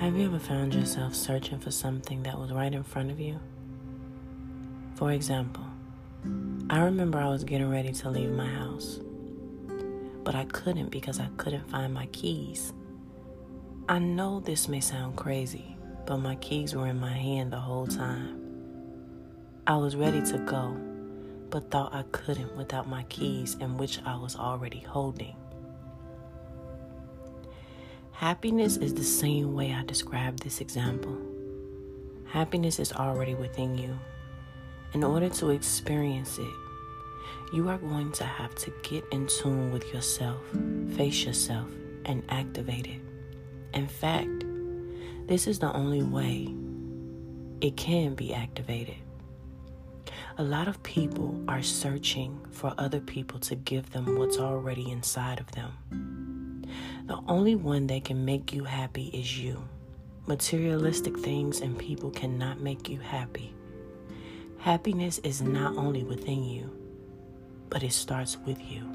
Have you ever found yourself searching for something that was right in front of you? For example, I remember I was getting ready to leave my house, but I couldn't because I couldn't find my keys. I know this may sound crazy, but my keys were in my hand the whole time. I was ready to go, but thought I couldn't without my keys, in which I was already holding. Happiness is the same way I described this example. Happiness is already within you. In order to experience it, you are going to have to get in tune with yourself, face yourself, and activate it. In fact, this is the only way it can be activated. A lot of people are searching for other people to give them what's already inside of them. The only one that can make you happy is you. Materialistic things and people cannot make you happy. Happiness is not only within you, but it starts with you.